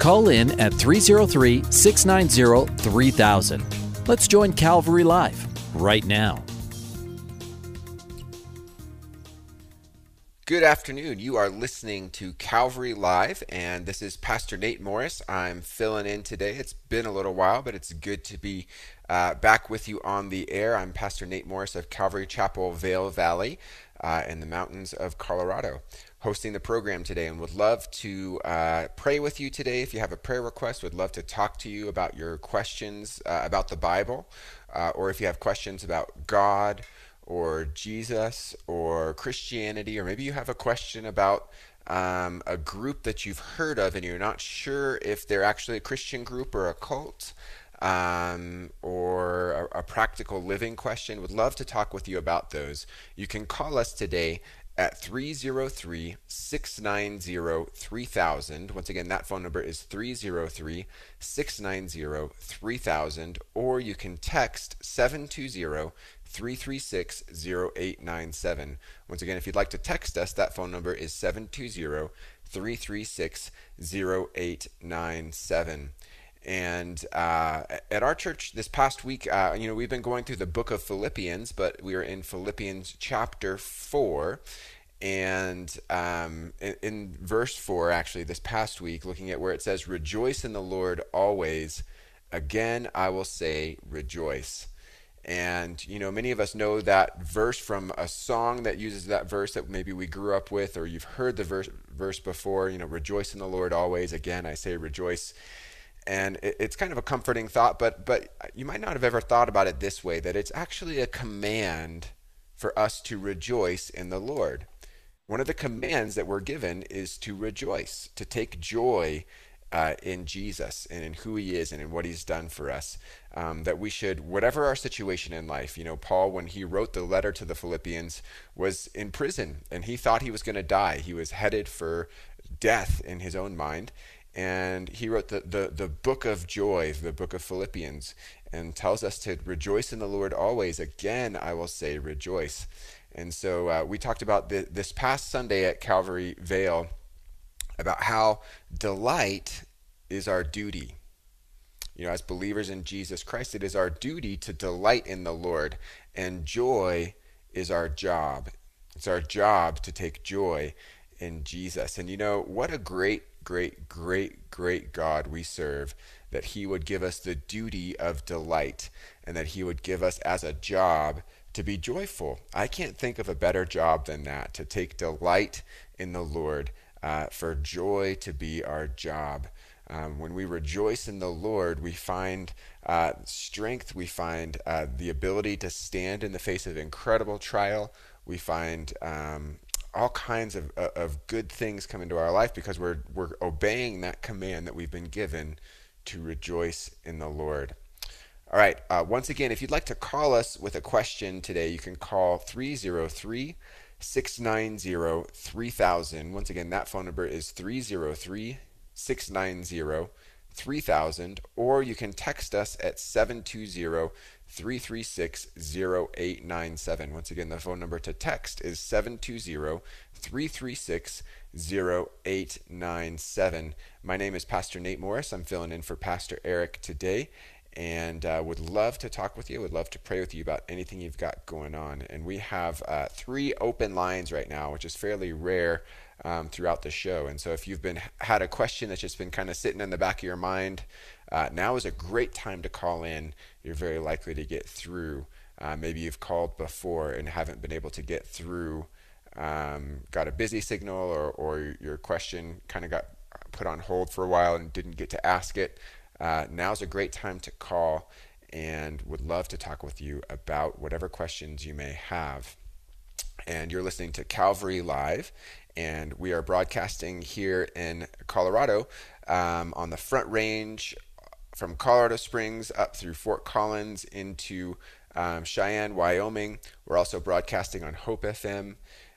Call in at 303 690 3000. Let's join Calvary Live right now. Good afternoon. You are listening to Calvary Live, and this is Pastor Nate Morris. I'm filling in today. It's been a little while, but it's good to be uh, back with you on the air. I'm Pastor Nate Morris of Calvary Chapel, Vail Valley, uh, in the mountains of Colorado hosting the program today and would love to uh, pray with you today. If you have a prayer request, would love to talk to you about your questions uh, about the Bible, uh, or if you have questions about God or Jesus or Christianity, or maybe you have a question about um, a group that you've heard of and you're not sure if they're actually a Christian group or a cult. Um, or a, a practical living question, would love to talk with you about those. You can call us today at 303 690 3000. Once again, that phone number is 303 690 3000, or you can text 720 336 0897. Once again, if you'd like to text us, that phone number is 720 336 0897. And uh, at our church this past week, uh, you know, we've been going through the book of Philippians, but we are in Philippians chapter 4. And um, in, in verse 4, actually, this past week, looking at where it says, Rejoice in the Lord always. Again, I will say, rejoice. And, you know, many of us know that verse from a song that uses that verse that maybe we grew up with, or you've heard the verse, verse before, you know, rejoice in the Lord always. Again, I say rejoice and it's kind of a comforting thought but but you might not have ever thought about it this way that it's actually a command for us to rejoice in the Lord. One of the commands that we're given is to rejoice to take joy uh, in Jesus and in who he is and in what he's done for us. Um, that we should whatever our situation in life you know Paul when he wrote the letter to the Philippians was in prison and he thought he was going to die. He was headed for death in his own mind and he wrote the, the, the book of joy, the book of Philippians, and tells us to rejoice in the Lord always. Again, I will say rejoice. And so uh, we talked about the, this past Sunday at Calvary Vail about how delight is our duty. You know, as believers in Jesus Christ, it is our duty to delight in the Lord, and joy is our job. It's our job to take joy in Jesus. And you know, what a great great, great, great God we serve, that He would give us the duty of delight and that He would give us as a job to be joyful. I can't think of a better job than that, to take delight in the Lord, uh, for joy to be our job. Um, when we rejoice in the Lord, we find uh, strength, we find uh, the ability to stand in the face of incredible trial, we find um, all kinds of, uh, of good things come into our life because we're, we're obeying that command that we've been given to rejoice in the Lord. All right, uh, once again, if you'd like to call us with a question today, you can call 303 690 3000. Once again, that phone number is 303 690 3000, or you can text us at 720 336 0897. Once again, the phone number to text is 720 336 0897. My name is Pastor Nate Morris. I'm filling in for Pastor Eric today and uh, would love to talk with you. Would love to pray with you about anything you've got going on. And we have uh, three open lines right now, which is fairly rare um, throughout the show. And so if you've been had a question that's just been kind of sitting in the back of your mind, uh, now is a great time to call in. You're very likely to get through. Uh, maybe you've called before and haven't been able to get through, um, got a busy signal, or, or your question kind of got put on hold for a while and didn't get to ask it. Uh, now's a great time to call and would love to talk with you about whatever questions you may have. and you're listening to Calvary Live. And we are broadcasting here in Colorado um, on the Front Range from Colorado Springs up through Fort Collins into um, Cheyenne, Wyoming. We're also broadcasting on Hope FM,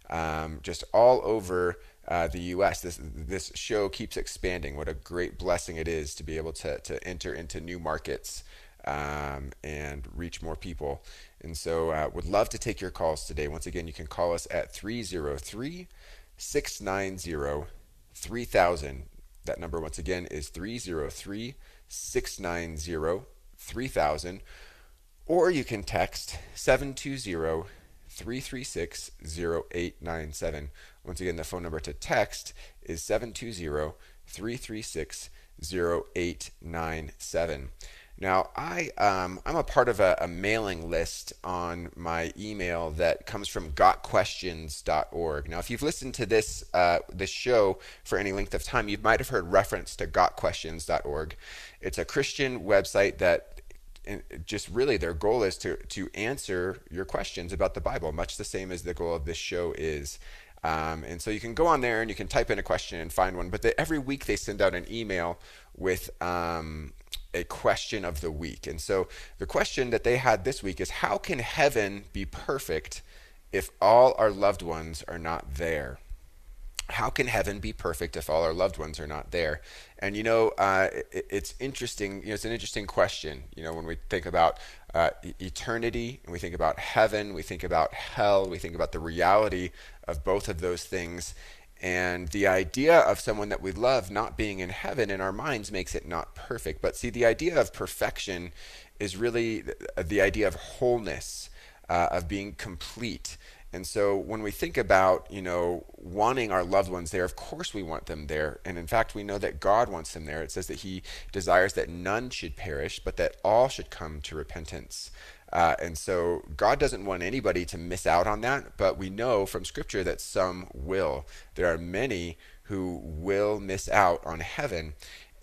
um, just all over uh, the U.S. This this show keeps expanding. What a great blessing it is to be able to to enter into new markets um, and reach more people. And so, uh, would love to take your calls today. Once again, you can call us at 303 690 3000. That number, once again, is 303 690 3000. Or you can text 720 336 0897. Once again, the phone number to text is 720 336 0897. Now, I um, I'm a part of a, a, mailing list on my email that comes from gotquestions.org. Now, if you've listened to this uh, this show for any length of time, you might have heard reference to gotquestions.org. It's a Christian website that just really their goal is to to answer your questions about the Bible, much the same as the goal of this show is. Um, and so you can go on there and you can type in a question and find one. But every week they send out an email with um, a question of the week. And so the question that they had this week is how can heaven be perfect if all our loved ones are not there? How can heaven be perfect if all our loved ones are not there? And you know, uh, it, it's interesting. You know, it's an interesting question. You know, when we think about uh, eternity and we think about heaven, we think about hell, we think about the reality of both of those things. And the idea of someone that we love not being in heaven in our minds makes it not perfect. But see, the idea of perfection is really the idea of wholeness, uh, of being complete. And so when we think about, you know, wanting our loved ones there, of course we want them there. And in fact, we know that God wants them there. It says that he desires that none should perish, but that all should come to repentance. Uh, and so God doesn't want anybody to miss out on that, but we know from Scripture that some will. There are many who will miss out on heaven.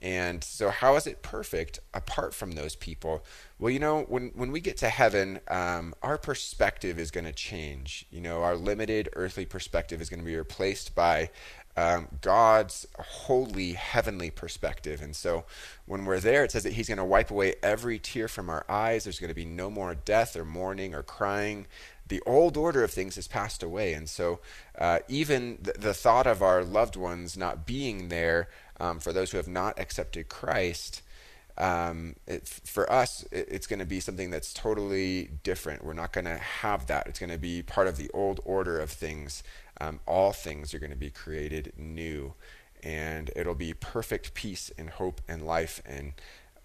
And so, how is it perfect apart from those people? Well, you know, when, when we get to heaven, um, our perspective is going to change. You know, our limited earthly perspective is going to be replaced by um, God's holy heavenly perspective. And so when we're there, it says that He's going to wipe away every tear from our eyes. There's going to be no more death or mourning or crying. The old order of things has passed away. And so uh, even the, the, thought of our loved ones not being there um, for those who have not accepted Christ. Um, it, for us, it, it's going to be something that's totally different. We're not going to have that. It's going to be part of the old order of things um, all things are going to be created new. And it'll be perfect peace and hope and life. And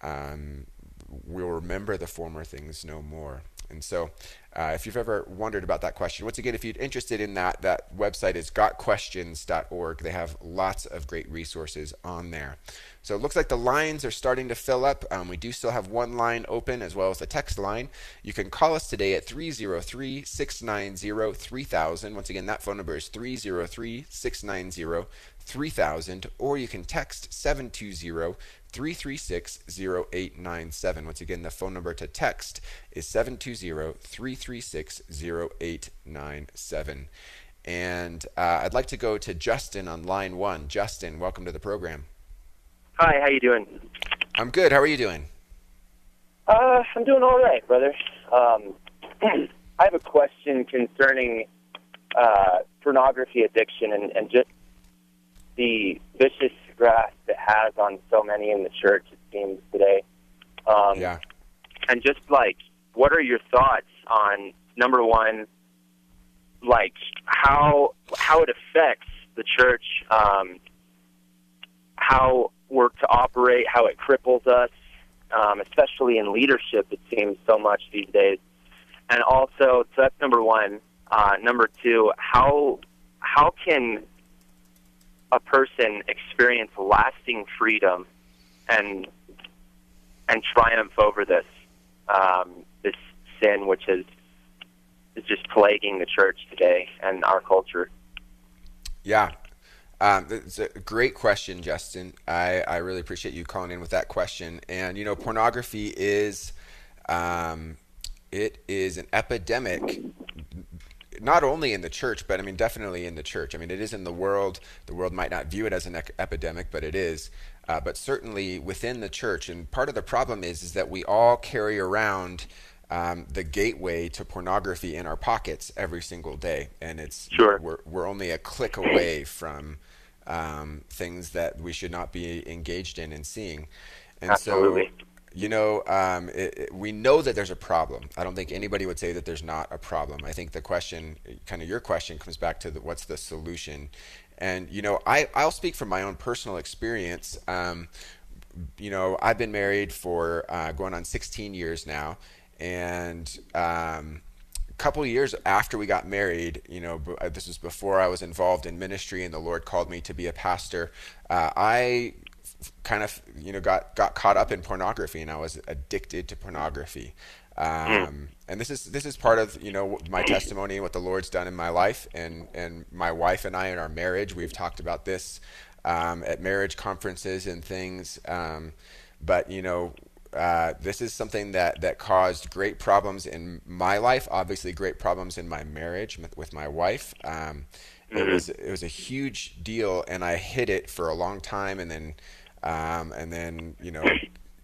um, we'll remember the former things no more. And so, uh, if you've ever wondered about that question, once again, if you're interested in that, that website is gotquestions.org. They have lots of great resources on there. So it looks like the lines are starting to fill up. Um, we do still have one line open as well as the text line. You can call us today at 303 690 3000. Once again, that phone number is 303 690 3000. Or you can text 720 336 0897. Once again, the phone number to text is 720 336 0897. And uh, I'd like to go to Justin on line one. Justin, welcome to the program. Hi, how you doing? I'm good. How are you doing? Uh, I'm doing all right, brother. Um, I have a question concerning uh, pornography addiction and, and just the vicious grasp it has on so many in the church, it seems, today. Um, yeah. And just like, what are your thoughts on number one, like how how it affects the church, um, how work to operate, how it cripples us, um, especially in leadership, it seems so much these days. And also, so that's number one. Uh, number two, how how can a person experience lasting freedom and and triumph over this um, this sin, which is is just plaguing the church today and our culture? Yeah, um, it's a great question, Justin. I, I really appreciate you calling in with that question. And you know, pornography is um, it is an epidemic not only in the church, but I mean, definitely in the church. I mean, it is in the world. The world might not view it as an epidemic, but it is. Uh, but certainly within the church, and part of the problem is is that we all carry around um, the gateway to pornography in our pockets every single day, and it's Sure. we're we're only a click away from um, things that we should not be engaged in and seeing. And Absolutely. so, you know, um, it, it- we know that there's a problem. I don't think anybody would say that there's not a problem. I think the question, kind of your question, comes back to the, what's the solution. And you know, I I'll speak from my own personal experience. Um, you know, I've been married for uh, going on 16 years now, and um, a couple years after we got married, you know, uh, this was before I was involved in ministry, and the Lord called me to be a pastor. Uh, I kind of, you know, got got caught up in pornography, and I was addicted to pornography. Um, and this is this is part of you know my testimony and what the Lord's done in my life, and and my wife and I in our marriage. We've talked about this um, at marriage conferences and things. Um, but you know, uh, this is something that that caused great problems in my life. Obviously, great problems in my marriage with, my wife. Um, It was it was a huge deal, and I hid it for a long time, and then um, and then you know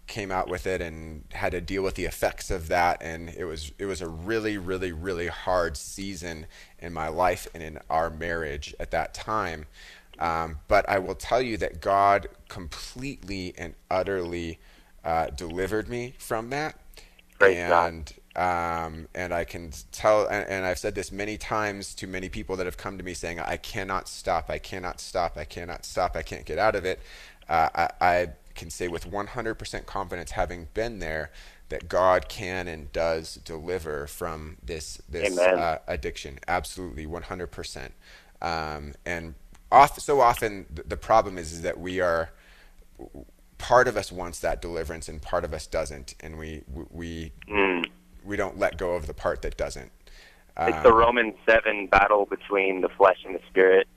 came out with it and had to deal with the effects of that and it was it was a really really really hard season in my life and in our marriage at that time um, but I will tell you that God completely and utterly uh, delivered me from that God. and um, and I can tell, and, and I've said this many times to many people that have come to me saying, "I cannot stop, I cannot stop, I cannot stop, I can't get out of it." Uh, I, I can say with 100% confidence, having been there, that God can and does deliver from this this uh, addiction. Absolutely, 100%. Um, and off, so often the, the problem is, is that we are part of us wants that deliverance and part of us doesn't, and we we Mm. we don't let go of the part that doesn't. It's the Roman 7 battle between the flesh and the spirit.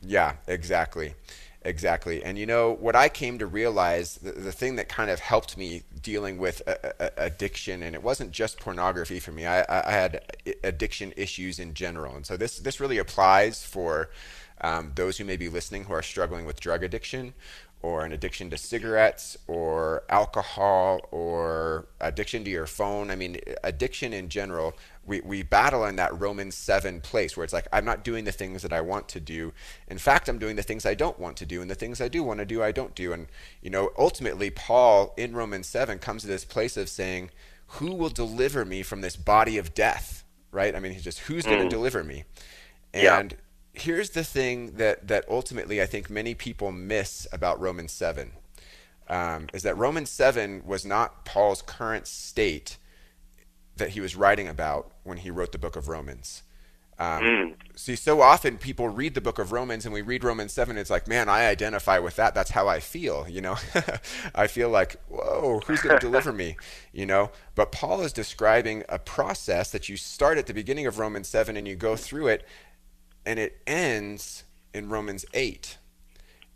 Yeah, exactly. Exactly. And you know, what I came to realize, the, the thing that kind of helped me dealing with a, a, addiction, and it wasn't just pornography for me, I, I I had addiction issues in general. And so this, this really applies for um, those who may be listening who are struggling with drug addiction or an addiction to cigarettes or alcohol or addiction to your phone. I mean, addiction in general, we, we battle in that Romans 7 place where it's like, I'm not doing the things that I want to do. In fact, I'm doing the things I don't want to do, and the things I do want to do, I don't do. And, you know, ultimately, Paul in Romans 7 comes to this place of saying, Who will deliver me from this body of death? Right? I mean, he's just, Who's going to mm. deliver me? Yeah. Here's the thing that, that ultimately I think many people miss about Romans 7 um, is that Romans 7 was not Paul's current state that he was writing about when he wrote the book of Romans. Um, See, so often people read the book of Romans and we read Romans 7, it's like, man, I identify with that. That's how I feel, you know? I feel like, whoa, who's going to deliver me, you know? But Paul is describing a process that you start at the beginning of Romans 7 and you go through it, and it ends in Romans 8.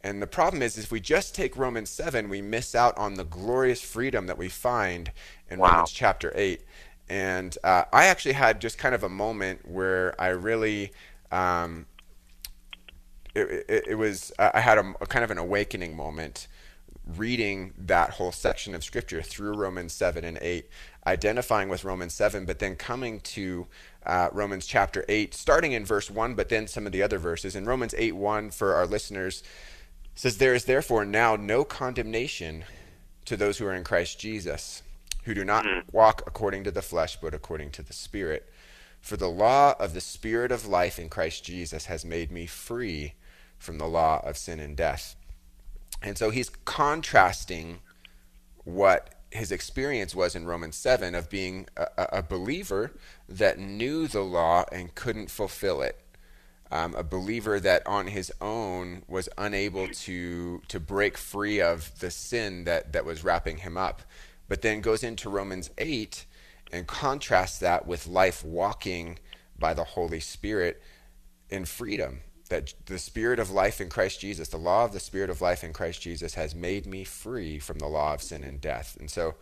And the problem is, if we just take Romans 7, we miss out on the glorious freedom that we find in Wow. Romans chapter 8. And uh, I actually had just kind of a moment where I really, um, it, it, it was, I had a, a kind of an awakening moment reading that whole section of scripture through Romans 7 and 8, identifying with Romans 7, but then coming to uh, Romans chapter 8, starting in verse 1, but then some of the other verses. In Romans 8 1, for our listeners, says, There is therefore now no condemnation to those who are in Christ Jesus, who do not walk according to the flesh, but according to the Spirit. For the law of the Spirit of life in Christ Jesus has made me free from the law of sin and death. And so he's contrasting what his experience was in Romans 7 of being a, a believer that knew the law and couldn't fulfill it. Um, a believer that on his own was unable to to break free of the sin that, that was wrapping him up. But then goes into Romans 8 and contrasts that with life walking by the Holy Spirit in freedom. That the Spirit of life in Christ Jesus, the law of the Spirit of life in Christ Jesus, has made me free from the law of sin and death. And so,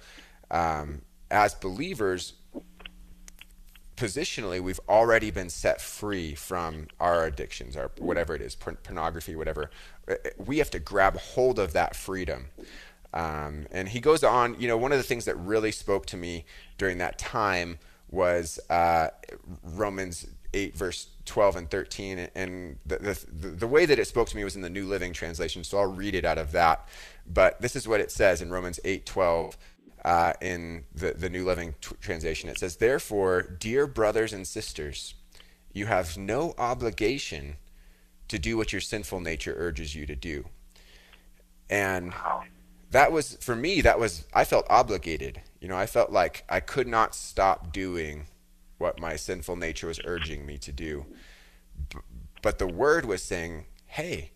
um, as believers, positionally we've already been set free from our addictions our whatever it is pornography whatever uh, we have to grab hold of that freedom um, and he goes on you know one of the things that really spoke to me during that time was uh, romans 8 verse 12 and 13 and the, the, the way that it spoke to me was in the new living translation so i'll read it out of that but this is what it says in romans 8 12 uh, in the, the New Living t- Translation. It says, Therefore, dear brothers and sisters, you have no obligation to do what your sinful nature urges you to do. And that was, for me, that was, I felt obligated. You know, I felt like I could not stop doing what my sinful nature was urging me to do. But the word was saying, hey,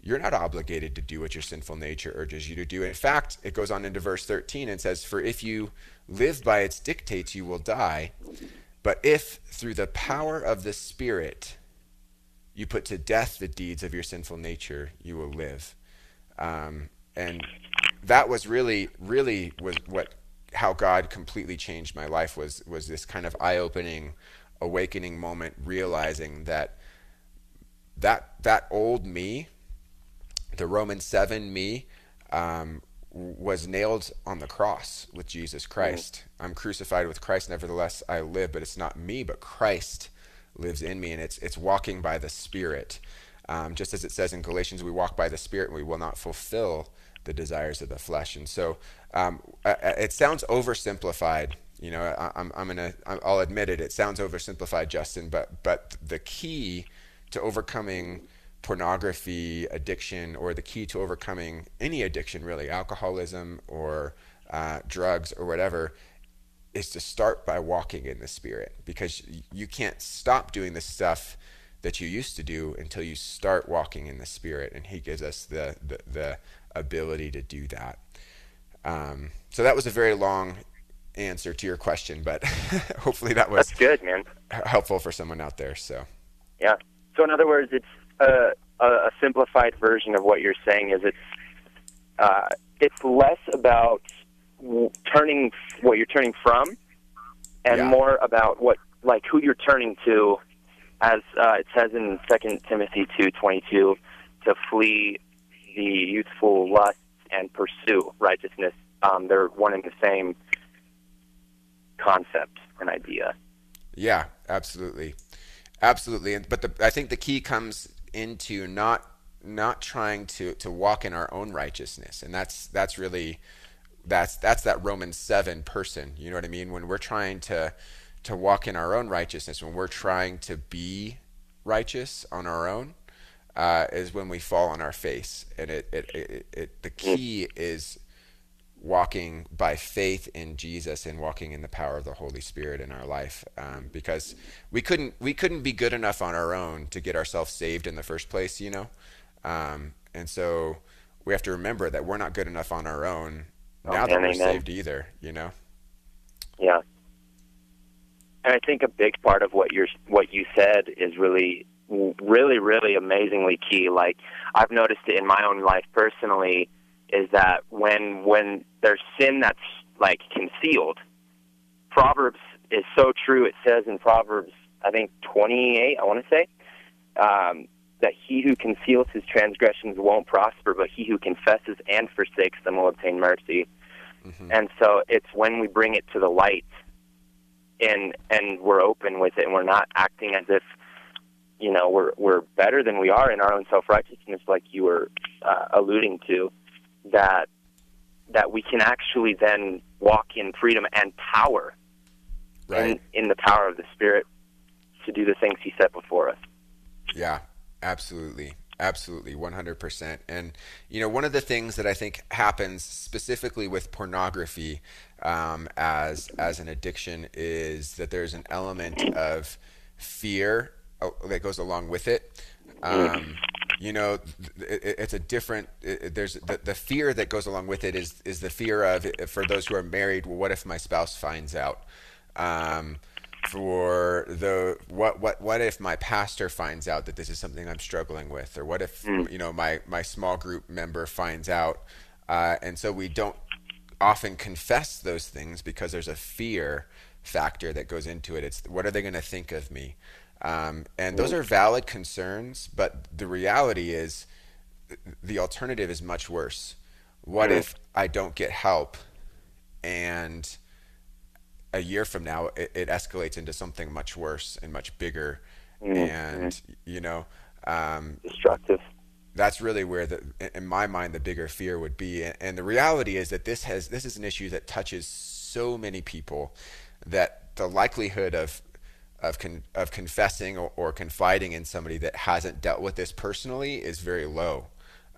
you're not obligated to do what your sinful nature urges you to do. In fact, it goes on into verse 13 and says, For if you live by its dictates, you will die. But if through the power of the Spirit you put to death the deeds of your sinful nature, you will live. Um, and that was really, really was what how God completely changed my life was was this kind of eye-opening, awakening moment, realizing that that that old me the Roman 7 me um, was nailed on the cross with Jesus Christ. Mm-hmm. I'm crucified with Christ, nevertheless I live, but it's not me, but Christ lives in me, and it's it's walking by the Spirit. Um, just as it says in Galatians, we walk by the Spirit, and we will not fulfill the desires of the flesh. And so, um, it sounds oversimplified. You know, I, I'm I'm gonna I'll admit it. It sounds oversimplified, Justin. But but the key to overcoming pornography addiction or the key to overcoming any addiction, really, alcoholism or uh, drugs or whatever, is to start by walking in the Spirit because you can't stop doing the stuff that you used to do until you start walking in the Spirit, and He gives us the the, the ability to do that. Um, so that was a very long answer to your question, but hopefully that was That's good, man. helpful for someone out there. So yeah. So in other words, it's a, a simplified version of what you're saying is it's uh, it's less about turning what you're turning from, and Yeah. more about what like who you're turning to, as uh, it says in Second Timothy two twenty two, to flee the youthful lust and pursue righteousness. Um, they're one and the same concept and idea. Yeah, absolutely, absolutely. But the, I think the key comes into not not trying to to walk in our own righteousness, and that's that's really that's that's that Romans seven person. You know what I mean? When we're trying to to walk in our own righteousness, when we're trying to be righteous on our own, uh, is when we fall on our face. And it, it, it, it the key is walking by faith in Jesus and walking in the power of the Holy Spirit in our life, um, because we couldn't we couldn't be good enough on our own to get ourselves saved in the first place, you know, um, and so we have to remember that we're not good enough on our own now that we're amen. saved either, you know. Yeah. And I think a big part of what you're what you said is really really really amazingly key. Like I've noticed it in my own life personally is that when when there's sin that's like concealed, Proverbs is so true. It says in Proverbs, I think 28, I want to say, um, that he who conceals his transgressions won't prosper, but he who confesses and forsakes them will obtain mercy. And so it's when we bring it to the light and and we're open with it and we're not acting as if you know we're we're better than we are in our own self righteousness like you were uh, alluding to that that we can actually then walk in freedom and power Right. in, in the power of the spirit to do the things he set before us Yeah, absolutely. Absolutely, 100%. And, you know, one of the things that I think happens specifically with pornography um, as, as an addiction is that there's an element of fear that goes along with it. Um, you know, it, it's a different, it, there's the, the fear that goes along with it is, is the fear of, for those who are married, well, what if my spouse finds out? Um, for the what what what if my pastor finds out that this is something I'm struggling with, or what if you know my my small group member finds out, uh, and so we don't often confess those things because there's a fear factor that goes into it. It's what are they going to think of me? Um, and those are valid concerns, but the reality is the alternative is much worse. What if I don't get help and a year from now it, it escalates into something much worse and much bigger and you know um, Destructive. that's really where the in my mind the bigger fear would be and the reality is that this has this is an issue that touches so many people that the likelihood of of con, of confessing or, or confiding in somebody that hasn't dealt with this personally is very low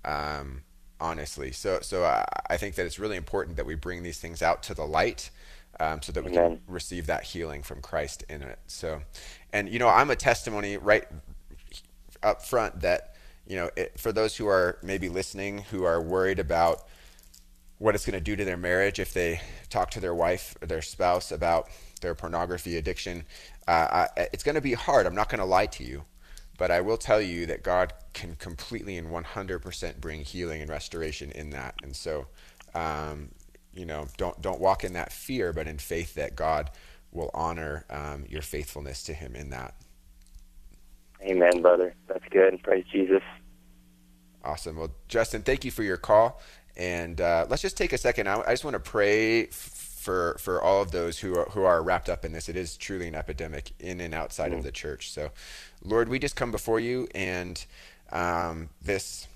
um, honestly so so I, I think that it's really important that we bring these things out to the light um, so that we Amen. can receive that healing from Christ in it so and you know I'm a testimony right up front that you know it, for those who are maybe listening who are worried about what it's going to do to their marriage if they talk to their wife or their spouse about their pornography addiction uh, I, it's going to be hard i'm not going to lie to you but i will tell you that god can completely and 100% bring healing and restoration in that and so um, you know don't don't walk in that fear but in faith that god will honor um, your faithfulness to him in that Amen, brother. That's good. Praise Jesus. Awesome. Well, Justin, thank you for your call. And uh, let's just take a second. I, I just want to pray f- for for all of those who are, who are wrapped up in this. It is truly an epidemic in and outside of the church. So, Lord, we just come before you and um, this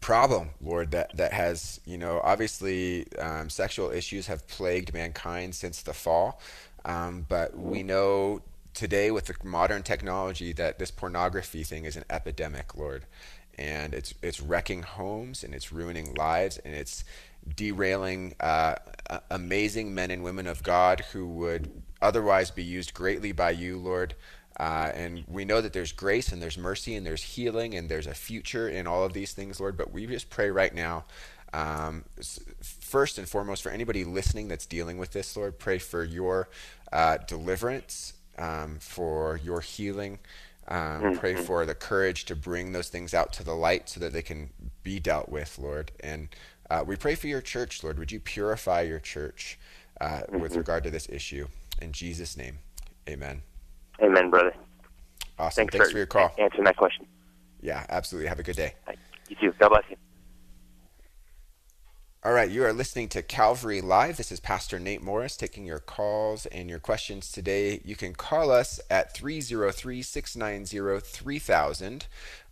problem, Lord, that that has you know obviously um, sexual issues have plagued mankind since the fall, um, but we know today with the modern technology that this pornography thing is an epidemic, Lord, and it's it's wrecking homes and it's ruining lives and it's derailing uh, amazing men and women of God who would otherwise be used greatly by you, Lord. Uh, and we know that there's grace and there's mercy and there's healing and there's a future in all of these things, Lord. But we just pray right now, um, first and foremost, for anybody listening that's dealing with this, Lord, pray for your uh, deliverance, um, for your healing. Um, pray for the courage to bring those things out to the light so that they can be dealt with, Lord. And uh, we pray for your church, Lord. Would you purify your church uh, with regard to this issue? In Jesus' name, amen. Amen, brother. Awesome. Thanks, Thanks, for your call. answering that question. Yeah, absolutely. Have a good day. You too. God bless you. All right, you are listening to Calvary Live. This is Pastor Nate Morris taking your calls and your questions today. You can call us at 303 690 3000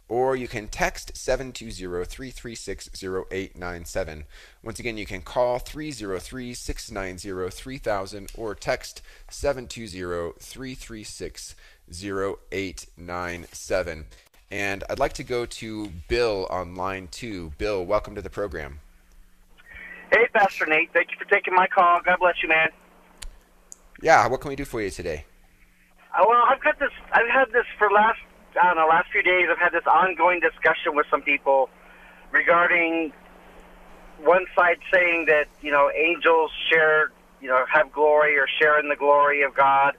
or you can text 720 336 0897. Once again, you can call 303 690 3000 or text 720 336 0897. And I'd like to go to Bill on line two. Bill, welcome to the program. Hey, Pastor Nate. Thank you for taking my call. God bless you, man. Yeah, what can we do for you today? Uh, well, I've got this. I've had this for last. I don't know. Last few days, I've had this ongoing discussion with some people regarding one side saying that you know angels share, you know, have glory or share in the glory of God,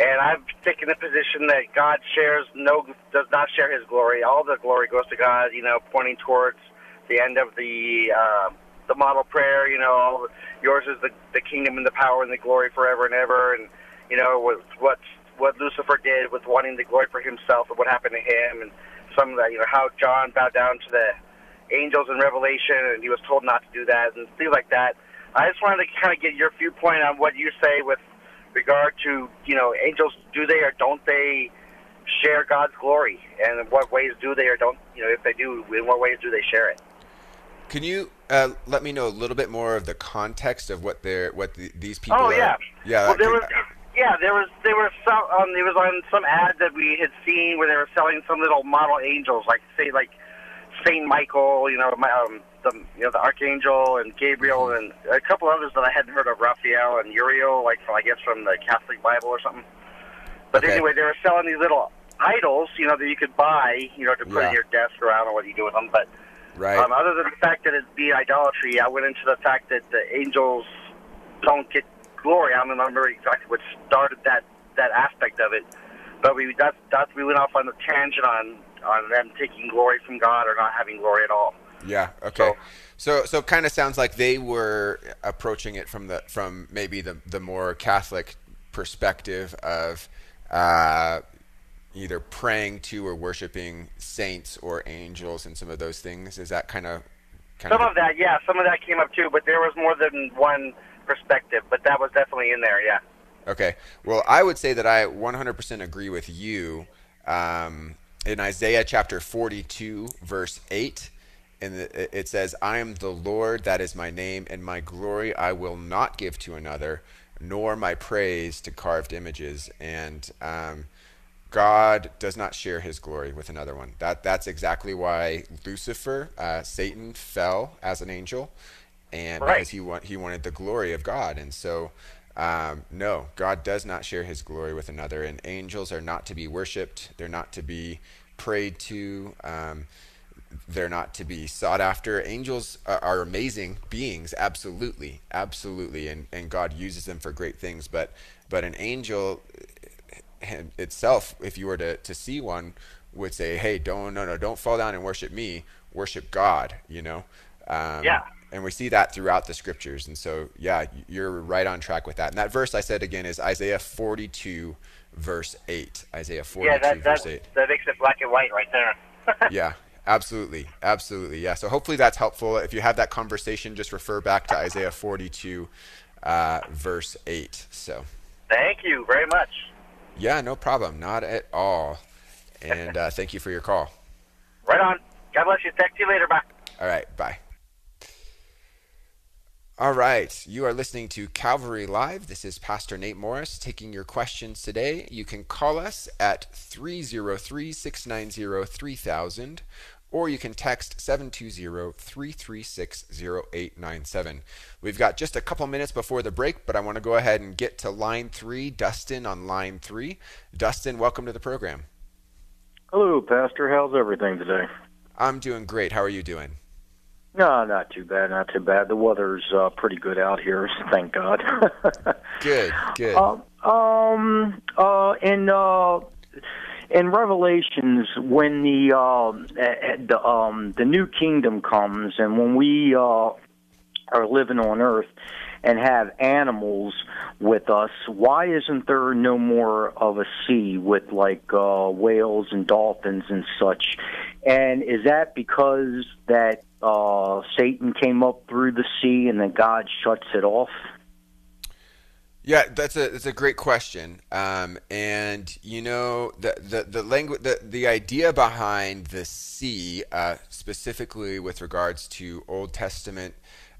and I've taken the position that God shares no, does not share His glory. All the glory goes to God. You know, pointing towards the end of the uh, the model prayer. You know, yours is the the kingdom and the power and the glory forever and ever. And you know what what what Lucifer did with wanting the glory for himself and what happened to him, and some of that. You know how John bowed down to the angels in Revelation, and he was told not to do that, and things like that. I just wanted to kind of get your viewpoint on what you say with regard to you know angels. Do they or don't they share God's glory, and in what ways do they or don't? You know, if they do, in what ways do they share it? Can you uh, let me know a little bit more of the context of what they're what the, these people Oh are? yeah, yeah. Well, there was yeah, there was there was some um, it was on some ad that we had seen where they were selling some little model angels, like say like Saint Michael, you know, my, um, the you know the Archangel and Gabriel Mm-hmm. and a couple others that I hadn't heard of, Raphael and Uriel, like from, I guess from the Catholic Bible or something. But Okay. anyway, they were selling these little idols, you know, that you could buy, you know, to put Yeah. in your desk or I don't know what you do with them, but. right. Um, other than the fact that it'd be idolatry, I went into the fact that the angels don't get glory. I don't remember exactly what started that that aspect of it, but we that's that's we went off on a tangent on on them taking glory from God or not having glory at all. yeah. Okay. So so kind of sounds like they were approaching it from the from maybe the the more Catholic perspective of uh, either praying to or worshiping saints or angels and some of those things. Is that kind of kind Some of that, yeah, some of that came up too, but there was more than one perspective. But that was definitely in there, yeah. Okay. Well, I would say that I 100% agree with you. Um, in Isaiah chapter 42, verse 8, and it says, I am the Lord, that is my name, and my glory I will not give to another, nor my praise to carved images. And um, God does not share his glory with another one. That, that's exactly why Lucifer, uh, Satan, fell as an angel, and Right. because he, wa- he wanted the glory of God. And so, um, no, God does not share his glory with another, and angels are not to be worshipped, they're not to be prayed to. Um, they're not to be sought after. Angels are, are amazing beings, absolutely, absolutely, and, and God uses them for great things. But but an angel eh, itself, if you were to, to see one, would say, "Hey, don't no no, don't fall down and worship me. Worship God." You know. Um, Yeah. And we see that throughout the scriptures, and so yeah, you're right on track with that. And that verse I said again is Isaiah 42, verse eight. Isaiah 42, Yeah, that verse that eight that makes it black and white right there. yeah absolutely absolutely yeah so hopefully that's helpful if you have that conversation just refer back to isaiah 42 uh, verse 8 so Thank you very much. yeah no problem not at all and uh, thank you for your call Right on. God bless you. Talk to you later. Bye. all right bye all right, you are listening to Calvary Live. This is Pastor Nate Morris taking your questions today. You can call us at 303 690 3000 or you can text 720 336 0897. We've got just a couple minutes before the break, but I want to go ahead and get to line three. Dustin on line three. Dustin, welcome to the program. Hello, Pastor. How's everything today? I'm doing great. How are you doing? No, not too bad, not too bad. The weather's uh, pretty good out here, thank God. Good, good. um, um, uh, in uh, in Revelations, when the uh, eh, the um, the new kingdom comes, and when we uh, are living on Earth and have animals with us, why isn't there no more of a sea with like uh, whales and dolphins and such? And is that because that uh, Satan came up through the sea and then God shuts it off? Yeah, that's a that's a great question. Um, and you know the the the language the the idea behind the sea, uh, specifically with regards to Old Testament,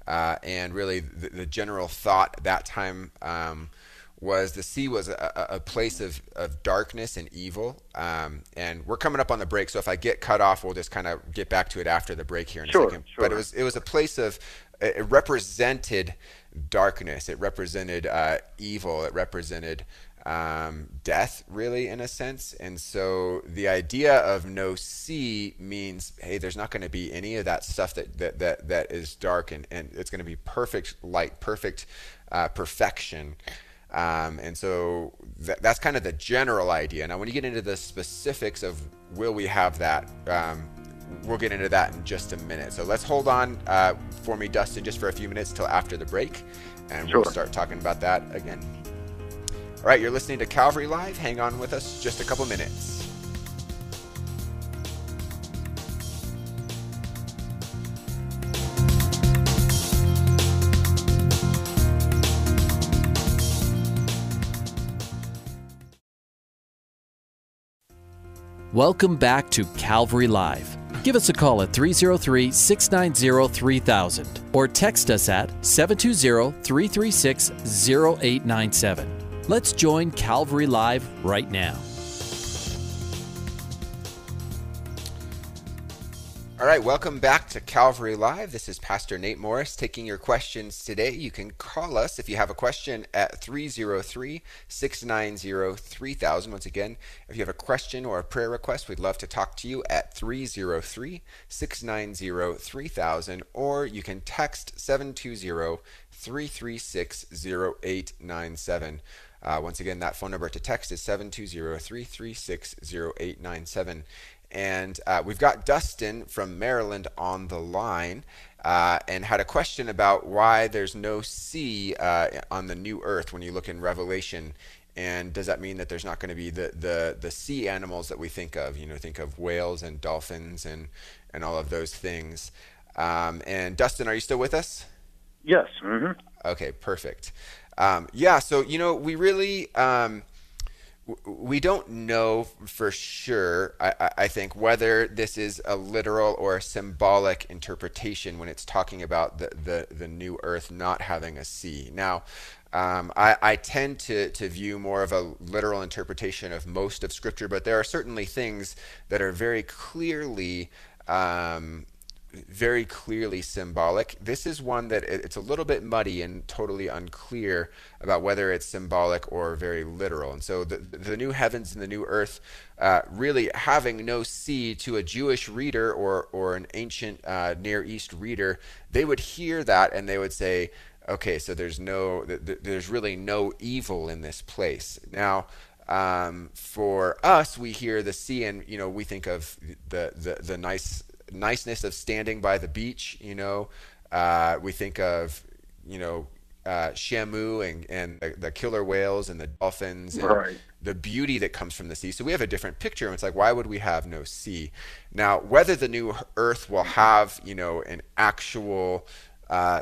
uh, and really the, the general thought at that time um, was the sea was a, a place of, of darkness and evil. Um, and we're coming up on the break, so if I get cut off, we'll just kind of get back to it after the break here in Sure, a second. But it was it was a place of it represented darkness. It represented uh, evil. It represented um, death, really, in a sense. And so the idea of no sea means, hey, there's not going to be any of that stuff that that that, that is dark, and, and it's going to be perfect light, perfect uh, perfection. Um, and so that, that's kind of the general idea. Now, when you get into the specifics of will we have that, um, we'll get into that in just a minute. So let's hold on uh, for me, Dustin, just for a few minutes till after the break, and we'll start talking about that again. All right, you're listening to Calvary Live. Hang on with us just a couple minutes. Welcome back to Calvary Live. Give us a call at 303 690 3000 or text us at 720 336 0897. Let's join Calvary Live right now. All right, welcome back to Calvary Live. This is Pastor Nate Morris taking your questions today. You can call us if you have a question at 303 690 3000. Once again, if you have a question or a prayer request, we'd love to talk to you at 303 690 3000, or you can text 720 336 0897. Uh, once again, that phone number to text is 720 336 0897. And uh, we've got Dustin from Maryland on the line uh, and had a question about why there's no sea uh, on the new earth when you look in Revelation. And does that mean that there's not going to be the, the, the sea animals that we think of? You know, think of whales and dolphins and, and all of those things. Um, and Dustin, are you still with us? Yes. Mm-hmm. Okay, perfect. Um, yeah, so you know, we really um, we don't know for sure. I, I, think whether this is a literal or a symbolic interpretation when it's talking about the the, the new Earth not having a sea. Now. Um, I, I, tend to, to view more of a literal interpretation of most of Scripture, but there are certainly things that are very clearly um, very clearly symbolic. This is one that it's a little bit muddy and totally unclear about whether it's symbolic or very literal. And so the, the new heavens and the new earth, uh, really having no sea to a Jewish reader or, or an ancient uh, Near East reader, they would hear that and they would say, okay, so there's no, there's really no evil in this place. Now, um, for us, we hear the sea and you know we think of the the, the nice niceness of standing by the beach. You know, uh, we think of you know uh, Shamu and and the, the, killer whales and the dolphins and right. the beauty that comes from the sea. So we have a different picture. And it's like, why would we have no sea? Now, whether the new Earth will have you know an actual uh,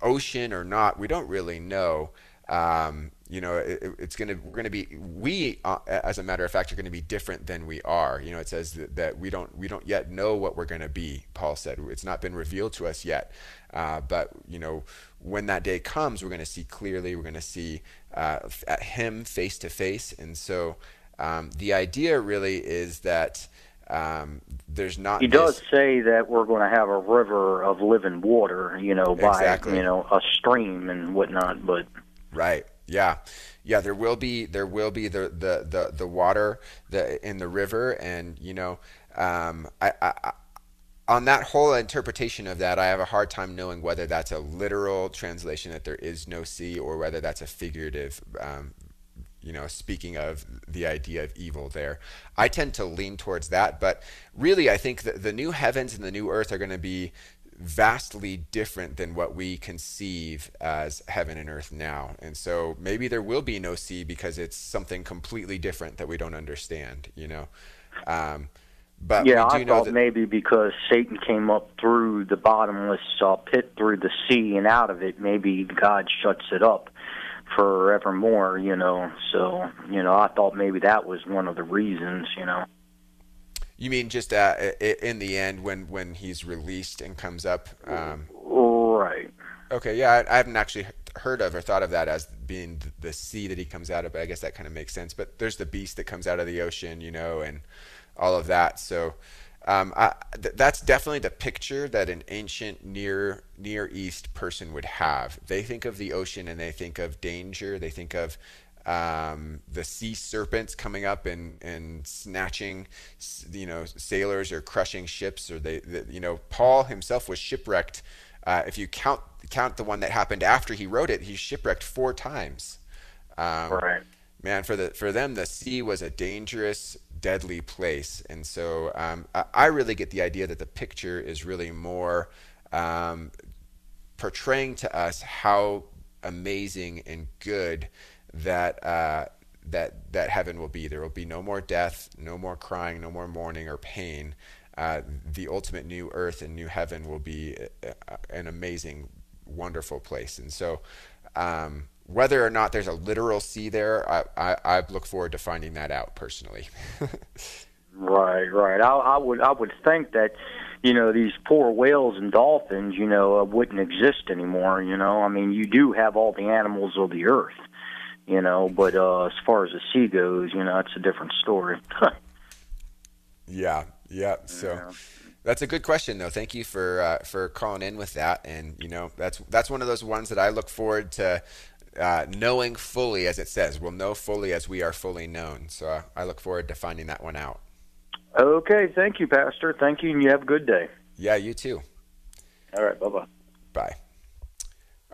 ocean or not, we don't really know. Um, you know it, it's going to we're going to be we uh, as a matter of fact are going to be different than we are you know it says that, that we don't we don't yet know what we're going to be paul said it's not been revealed to us yet uh, but you know when that day comes we're going to see clearly we're going to see uh, him face to face and so um, the idea really is that um, there's not. He does say that we're going to have a river of living water, you know, by exactly. you know a stream and whatnot. But right, yeah, yeah. There will be there will be the the the, the water the in the river, and you know, um, I, I, on that whole interpretation of that, I have a hard time knowing whether that's a literal translation that there is no sea, or whether that's a figurative. Um, you know, speaking of the idea of evil there, I tend to lean towards that. But really, I think that the new heavens and the new earth are going to be vastly different than what we conceive as heaven and earth now. And so maybe there will be no sea because it's something completely different that we don't understand, you know. Um, but yeah, I thought that, maybe because Satan came up through the bottomless uh, pit through the sea and out of it, maybe God shuts it up forevermore, you know. So, you know, I thought maybe that was one of the reasons, you know. You mean just uh, in the end when when he's released and comes up? Um, right. Okay. Yeah, I, I, haven't actually heard of or thought of that as being the sea that he comes out of, but I guess that kind of makes sense. But there's the beast that comes out of the ocean, you know, and all of that. So. Um, I, th- that's definitely the picture that an ancient near near east person would have. They think of the ocean and they think of danger. They think of um, the sea serpents coming up and, and snatching, you know, sailors or crushing ships, or they, the, you know, Paul himself was shipwrecked. Uh, if you count count the one that happened after he wrote it, he's shipwrecked four times. Um, right. Man, for the for them, the sea was a dangerous, deadly place, and so um, I, I, really get the idea that the picture is really more um, portraying to us how amazing and good that uh, that that heaven will be. There will be no more death, no more crying, no more mourning or pain. Uh, the ultimate new earth and new heaven will be uh, uh, an amazing, wonderful place. And so, um, whether or not there's a literal sea there, I, I, I look forward to finding that out personally. right, right. I, I would I would think that you know these poor whales and dolphins, you know, wouldn't exist anymore. You know, I mean, you do have all the animals of the earth you know. But uh, as far as the sea goes, you know, it's a different story. yeah, yeah. So. Yeah. That's a good question, though. Thank you for uh, for calling in with that, and you know that's that's one of those ones that I look forward to uh, knowing fully, as it says, we'll know fully as we are fully known. So uh, I look forward to finding that one out. Okay, thank you, Pastor. Thank you, and you have a good day. Yeah, you too. All right, bye bye bye.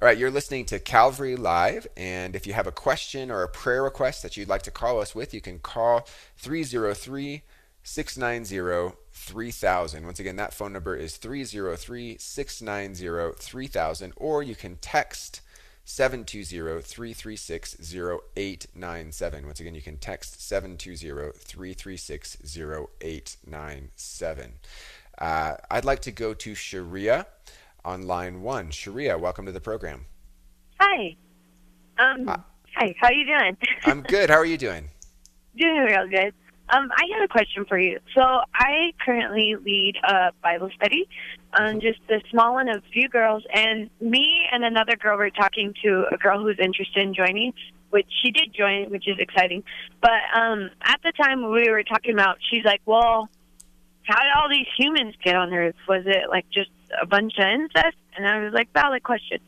All right, you're listening to Calvary Live, and if you have a question or a prayer request that you'd like to call us with, you can call 303 690 3000. Once again, that phone number is 303 690 3000, or you can text 720-336-0897. Once again, you can text 720-336-0897. Uh, I'd like to go to Sharia on line one. Sharia, welcome to the program. Hi. Um, Uh, hi, how are you doing? I'm good. How are you doing? doing real good. Um, I have a question for you. So I currently lead a Bible study, um, just a small one of a few girls, and me and another girl were talking to a girl who's interested in joining, which she did join, which is exciting. But um, at the time we were talking about, she's like, "Well, how did all these humans get on Earth? Was it like just a bunch of incest?" And I was like, "Valid question."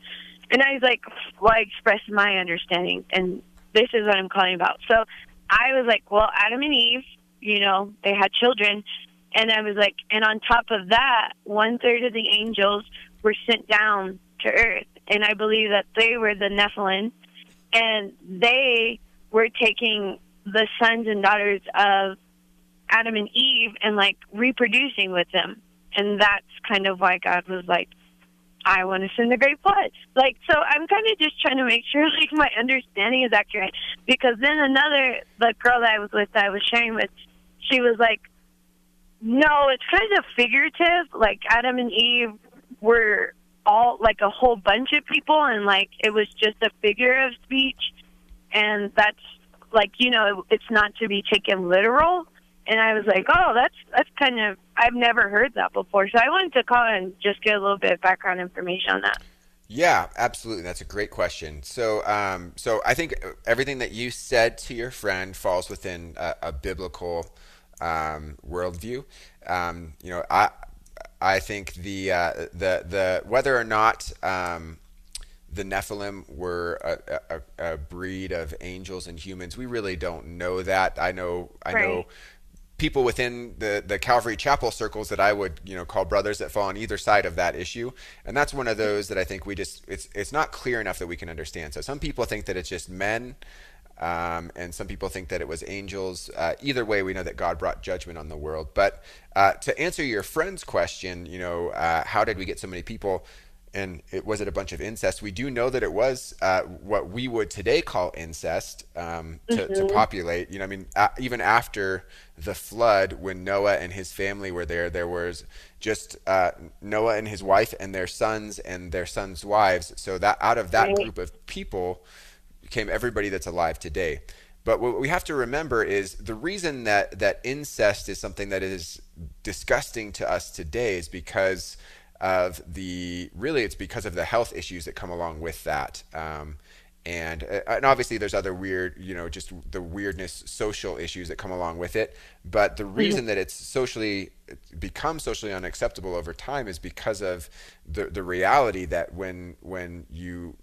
And I was like, "Well, I expressed my understanding, and this is what I'm calling about." So I was like, well, Adam and Eve, you know, they had children. And I was like, and on top of that, one third of the angels were sent down to earth. And I believe that they were the Nephilim. And they were taking the sons and daughters of Adam and Eve and like reproducing with them. And that's kind of why God was like, I want to send the great flood. Like, so I'm kind of just trying to make sure like my understanding is accurate. Because then another, the girl that I was with, that I was sharing with, she was like, no, it's kind of figurative. Like Adam and Eve were all like a whole bunch of people, and like it was just a figure of speech, and that's like you know it's not to be taken literal. And I was like, oh, that's that's kind of I've never heard that before. So I wanted to call and just get a little bit of background information on that. Yeah, absolutely. That's a great question. So, um, so I think everything that you said to your friend falls within a, a biblical um, worldview. Um, you know, I I think the uh, the the whether or not um, the Nephilim were a, a, a breed of angels and humans, we really don't know that. I know I know Right. People within the, the Calvary Chapel circles that I would you know call brothers that fall on either side of that issue, and that's one of those that I think we just it's it's not clear enough that we can understand. So some people think that it's just men, um, and some people think that it was angels. Uh, either way, we know that God brought judgment on the world. But uh, to answer your friend's question, you know, uh, how did we get so many people? And it was it a bunch of incest. We do know that it was uh, what we would today call incest um, to, to populate. You know, I mean, even after the flood, when Noah and his family were there, there was just uh, Noah and his wife and their sons and their sons' wives. So that out of that Right. group of people came everybody that's alive today. But what we have to remember is the reason that, that incest is something that is disgusting to us today is because of the really it's because of the health issues that come along with that. Um, and uh, and obviously there's other weird you know just the weirdness social issues that come along with it but the reason that it's socially become socially unacceptable over time is because of the the reality that when when you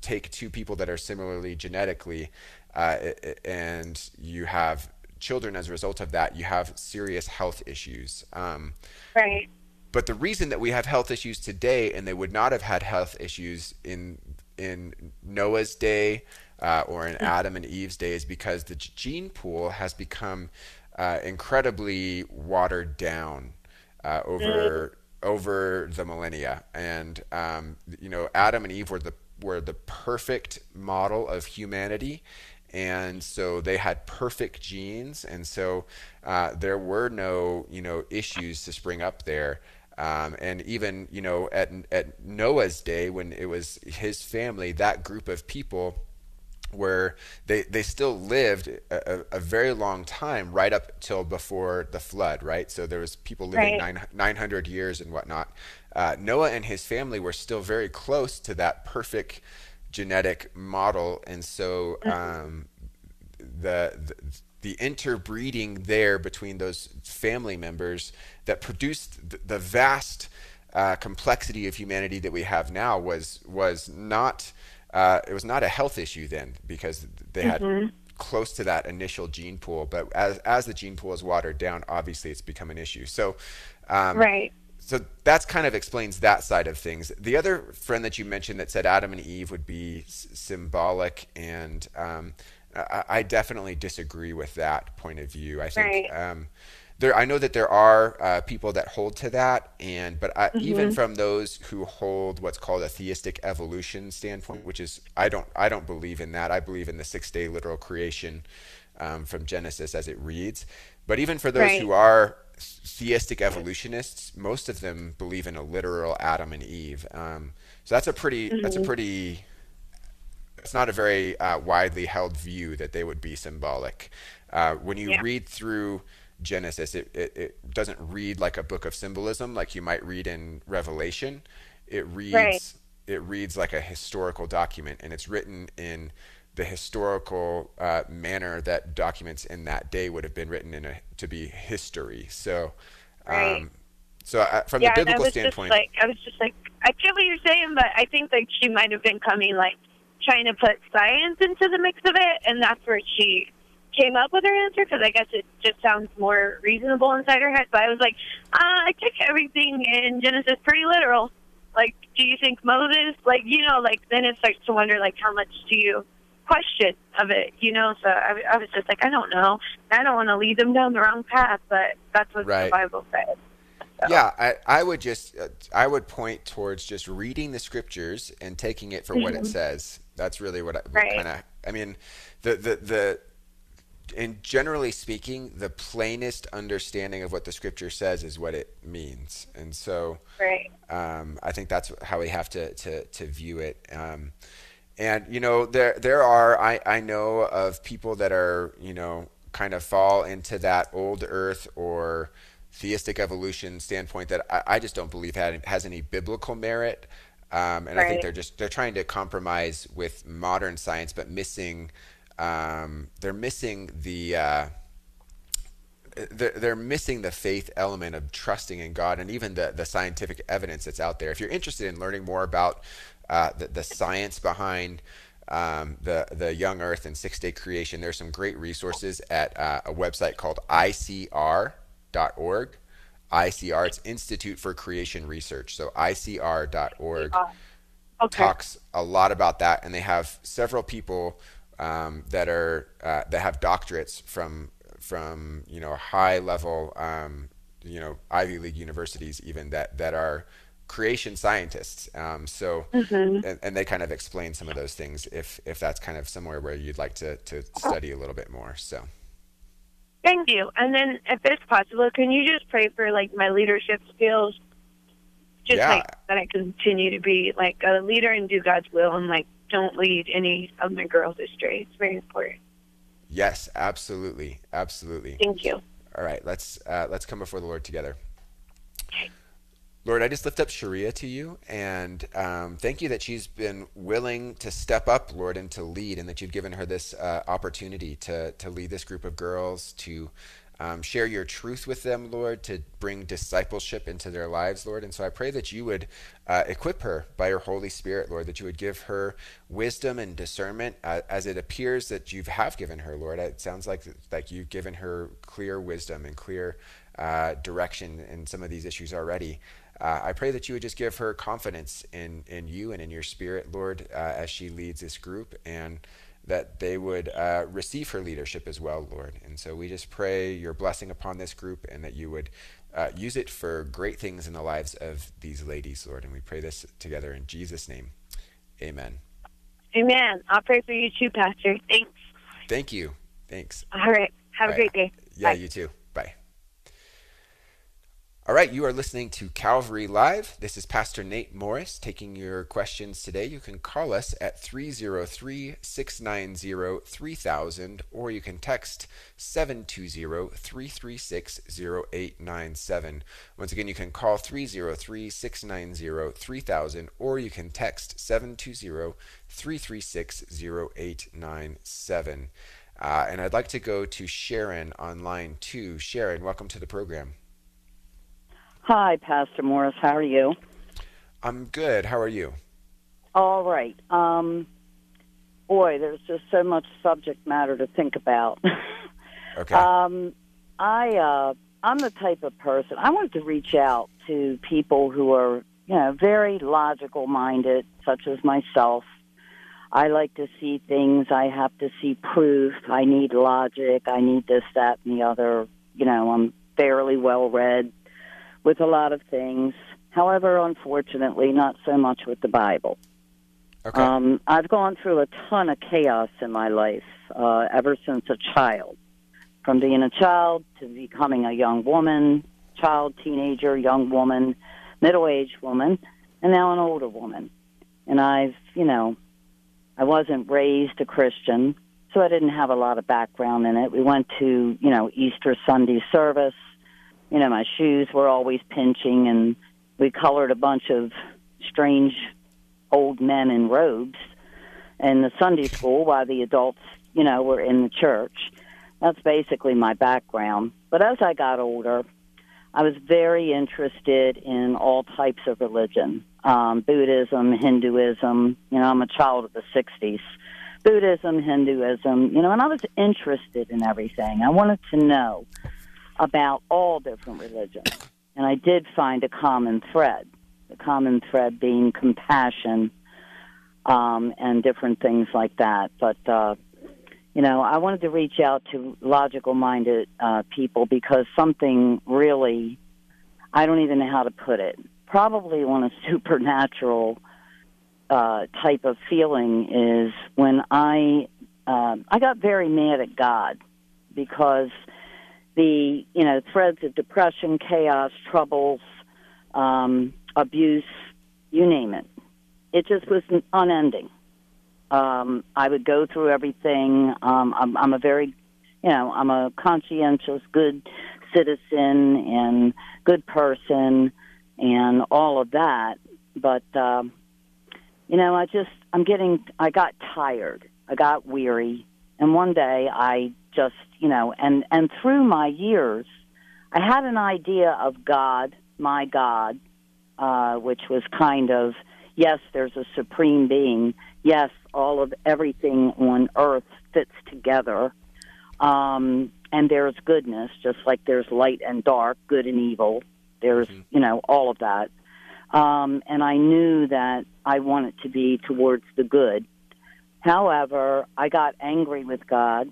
take two people that are similarly genetically uh, and you have children as a result of that you have serious health issues um, Right. But the reason that we have health issues today and they would not have had health issues in in Noah's day uh, or in Adam and Eve's day is because the gene pool has become uh, incredibly watered down uh, over over the millennia. And um, you know Adam and Eve were the were the perfect model of humanity. And so they had perfect genes. And so uh, there were no you know issues to spring up there um, and even you know at at Noah's day when it was his family that group of people where they they still lived a, a very long time right up till before the flood right? So there was people living Right. nine, 900 years and whatnot. Uh, Noah and his family were still very close to that perfect genetic model. And so um, the, the the interbreeding there between those family members that produced the, the vast uh, complexity of humanity that we have now was was not uh, it was not a health issue then because they had close to that initial gene pool but as as the gene pool is watered down obviously it's become an issue so um, Right. so that's kind of explains that side of things. The other friend that you mentioned that said Adam and Eve would be s- symbolic, and um, I, I definitely disagree with that point of view. I think Right. um, there I know that there are uh, people that hold to that, and but I, even from those who hold what's called a theistic evolution standpoint, which is I don't I don't believe in that. I believe in the six day literal creation um, from Genesis as it reads. But even for those Right. who are theistic evolutionists, most of them believe in a literal Adam and Eve. Um, so that's a pretty that's a pretty it's not a very uh, widely held view that they would be symbolic. Uh, when you Yeah. read through Genesis, it, it, it doesn't read like a book of symbolism like you might read in Revelation. It reads Right. it reads like a historical document, and it's written in the historical uh, manner that documents in that day would have been written in a, to be history. So, um, Right. so uh, from yeah, the I biblical was standpoint, just like, I was just like, I get what you're saying, but I think like she might have been coming like trying to put science into the mix of it, and that's where she came up with her answer because I guess it just sounds more reasonable inside her head. But I was like, uh, I take everything in Genesis pretty literal. Like, do you think Moses, like, you know, like then it starts to wonder, like, how much do you question of it, you know? So I, I was just like, I don't know. I don't want to lead them down the wrong path, but that's what Right. the Bible says. So- Yeah, I, I would just uh, I would point towards just reading the scriptures and taking it for what it says. That's really what I Mm-hmm. Right. kind of I mean the the the and generally speaking, the plainest understanding of what the scripture says is what it means. And so Right. um, I think that's how we have to to, to view it. Um, and you know, there there are I, I know of people that are you know kind of fall into that old Earth or theistic evolution standpoint that I, I just don't believe had, has any biblical merit. Um, and I think they're just they're trying to compromise with modern science, but missing um, they're missing the uh, they're, they're missing the faith element of trusting in God and even the, the scientific evidence that's out there. If you're interested in learning more about uh, the, the science behind um, the, the young earth and six day creation, there's some great resources at uh, a website called icr.org. ICR, it's Institute for Creation Research. So icr.org Okay. talks a lot about that, and they have several people um, that are uh, that have doctorates from from you know high level um, you know Ivy League universities even that that are creation scientists. Um, so and, and they kind of explain some of those things if if that's kind of somewhere where you'd like to to study a little bit more. So Thank you. And then, if it's possible, can you just pray for like my leadership skills? Just Yeah. like that I continue to be like a leader and do God's will, and like don't lead any of my girls astray. It's very important. yes, absolutely, absolutely. Thank you. All right, let's uh, let's come before the Lord together. Lord, I just lift up Sharia to you, and um, thank you that she's been willing to step up, Lord, and to lead, and that you've given her this uh, opportunity to to lead this group of girls, to um, share your truth with them, Lord, to bring discipleship into their lives, Lord. And so I pray that you would uh, equip her by your Holy Spirit, Lord, that you would give her wisdom and discernment uh, as it appears that you have given her, Lord. It sounds like like you've given her clear wisdom and clear uh, direction in some of these issues already. Uh, I pray that you would just give her confidence in, in you and in your spirit, Lord, uh, as she leads this group, and that they would uh, receive her leadership as well, Lord. And so we just pray your blessing upon this group and that you would uh, use it for great things in the lives of these ladies, Lord. And we pray this together in Jesus' name. Amen. Amen. I'll pray for you too, Pastor. Thanks. Thank you. Thanks. All right. Have All a right. great day. Yeah, Bye. you too. All right, you are listening to Calvary Live. This is Pastor Nate Morris taking your questions today. You can call us at 303 690 3000 or you can text 720 336 0897. Once again, you can call 303 690 3000 or you can text 720 336 0897. Uh, and I'd like to go to Sharon on line two. Sharon, welcome to the program. Hi, Pastor Morris. How are you? I'm good. How are you? All right. Um, boy, there's just so much subject matter to think about. Okay. um, I uh, I'm the type of person I want to reach out to people who are you know very logical minded, such as myself. I like to see things. I have to see proof. I need logic. I need this, that, and the other. You know, I'm fairly well read with a lot of things. However, unfortunately, not so much with the Bible. Okay. Um, I've gone through a ton of chaos in my life uh, ever since a child, from being a child to becoming a young woman, child, teenager, young woman, middle aged woman, and now an older woman. And I've, you know, I wasn't raised a Christian, so I didn't have a lot of background in it. We went to, you know, Easter Sunday service. You know, my shoes were always pinching, and we colored a bunch of strange old men in robes in the Sunday school while the adults, you know, were in the church. That's basically my background. But as I got older, I was very interested in all types of religion um, Buddhism, Hinduism. You know, I'm a child of the 60s. Buddhism, Hinduism, you know, and I was interested in everything. I wanted to know about all different religions. And I did find a common thread, the common thread being compassion um, and different things like that. But, uh, you know, I wanted to reach out to logical minded uh, people because something really, I don't even know how to put it, probably on a supernatural uh, type of feeling is when I uh, I got very mad at God because the you know threads of depression, chaos, troubles, um, abuse, you name it. It just was unending. Um, I would go through everything. Um, I'm, I'm a very, you know, I'm a conscientious, good citizen and good person, and all of that. But um, you know, I just, I'm getting, I got tired. I got weary. And one day I just, you know, and, and through my years, I had an idea of God, my God, uh, which was kind of, yes, there's a supreme being. Yes, all of everything on earth fits together. Um, and there's goodness, just like there's light and dark, good and evil. There's, mm-hmm. you know, all of that. Um, and I knew that I wanted to be towards the good. However, I got angry with God,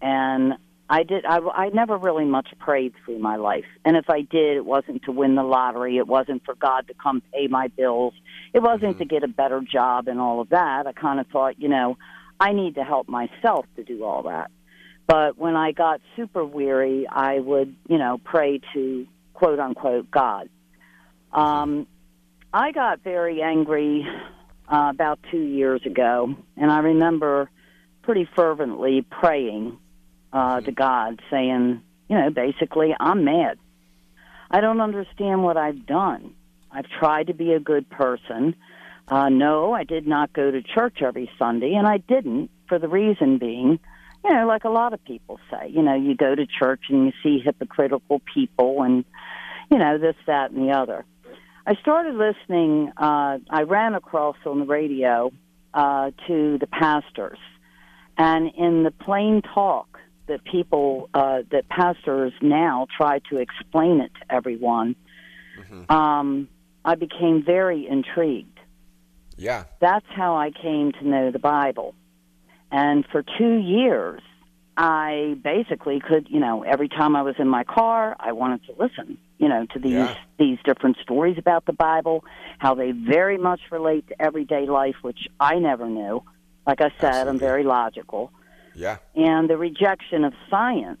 and I did. I, I never really much prayed through my life, and if I did, it wasn't to win the lottery. It wasn't for God to come pay my bills. It wasn't mm-hmm. to get a better job and all of that. I kind of thought, you know, I need to help myself to do all that. But when I got super weary, I would, you know, pray to quote unquote God. Um, I got very angry uh, about two years ago, and I remember pretty fervently praying uh, to God, saying, you know, basically, I'm mad. I don't understand what I've done. I've tried to be a good person. Uh, no, I did not go to church every Sunday, and I didn't for the reason being, you know, like a lot of people say, you know, you go to church and you see hypocritical people and, you know, this, that, and the other. I started listening. Uh, I ran across on the radio uh, to the pastors, and in the plain talk that people, uh, that pastors now try to explain it to everyone, mm-hmm. um, I became very intrigued. Yeah, that's how I came to know the Bible, and for two years, I basically could, you know, every time I was in my car, I wanted to listen, you know, to these yeah. these different stories about the Bible, how they very much relate to everyday life, which I never knew. Like I said, Absolutely. I'm very logical. Yeah. And the rejection of science.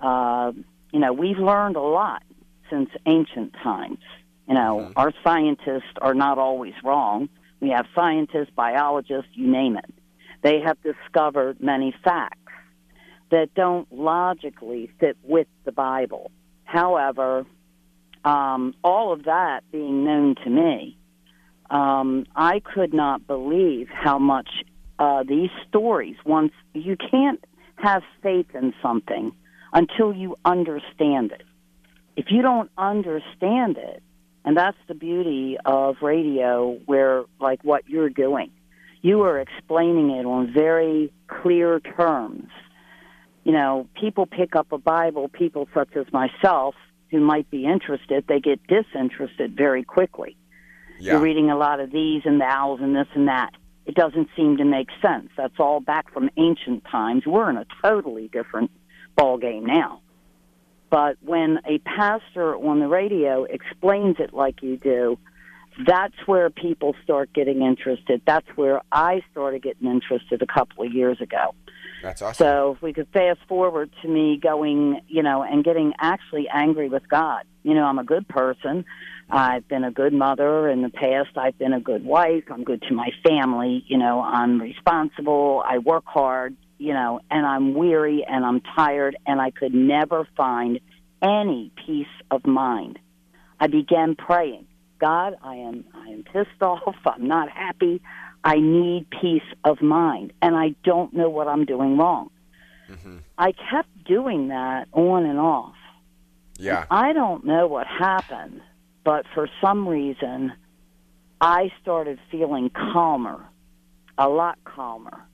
Uh, you know, we've learned a lot since ancient times. You know, mm-hmm. our scientists are not always wrong. We have scientists, biologists, you name it. They have discovered many facts that don't logically fit with the Bible. However, um, all of that being known to me, um, I could not believe how much uh, these stories, once you can't have faith in something until you understand it. If you don't understand it, and that's the beauty of radio, where, like what you're doing, you are explaining it on very clear terms you know, people pick up a Bible, people such as myself who might be interested, they get disinterested very quickly. Yeah. You're reading a lot of these and thous and this and that. It doesn't seem to make sense. That's all back from ancient times. We're in a totally different ball game now. But when a pastor on the radio explains it like you do, that's where people start getting interested. That's where I started getting interested a couple of years ago. That's awesome. So if we could fast forward to me going, you know, and getting actually angry with God. You know, I'm a good person. I've been a good mother in the past. I've been a good wife. I'm good to my family. You know, I'm responsible. I work hard, you know, and I'm weary and I'm tired and I could never find any peace of mind. I began praying. God, I am I am pissed off. I'm not happy. I need peace of mind and I don't know what I'm doing wrong. Mm-hmm. I kept doing that on and off. Yeah. I don't know what happened, but for some reason, I started feeling calmer, a lot calmer.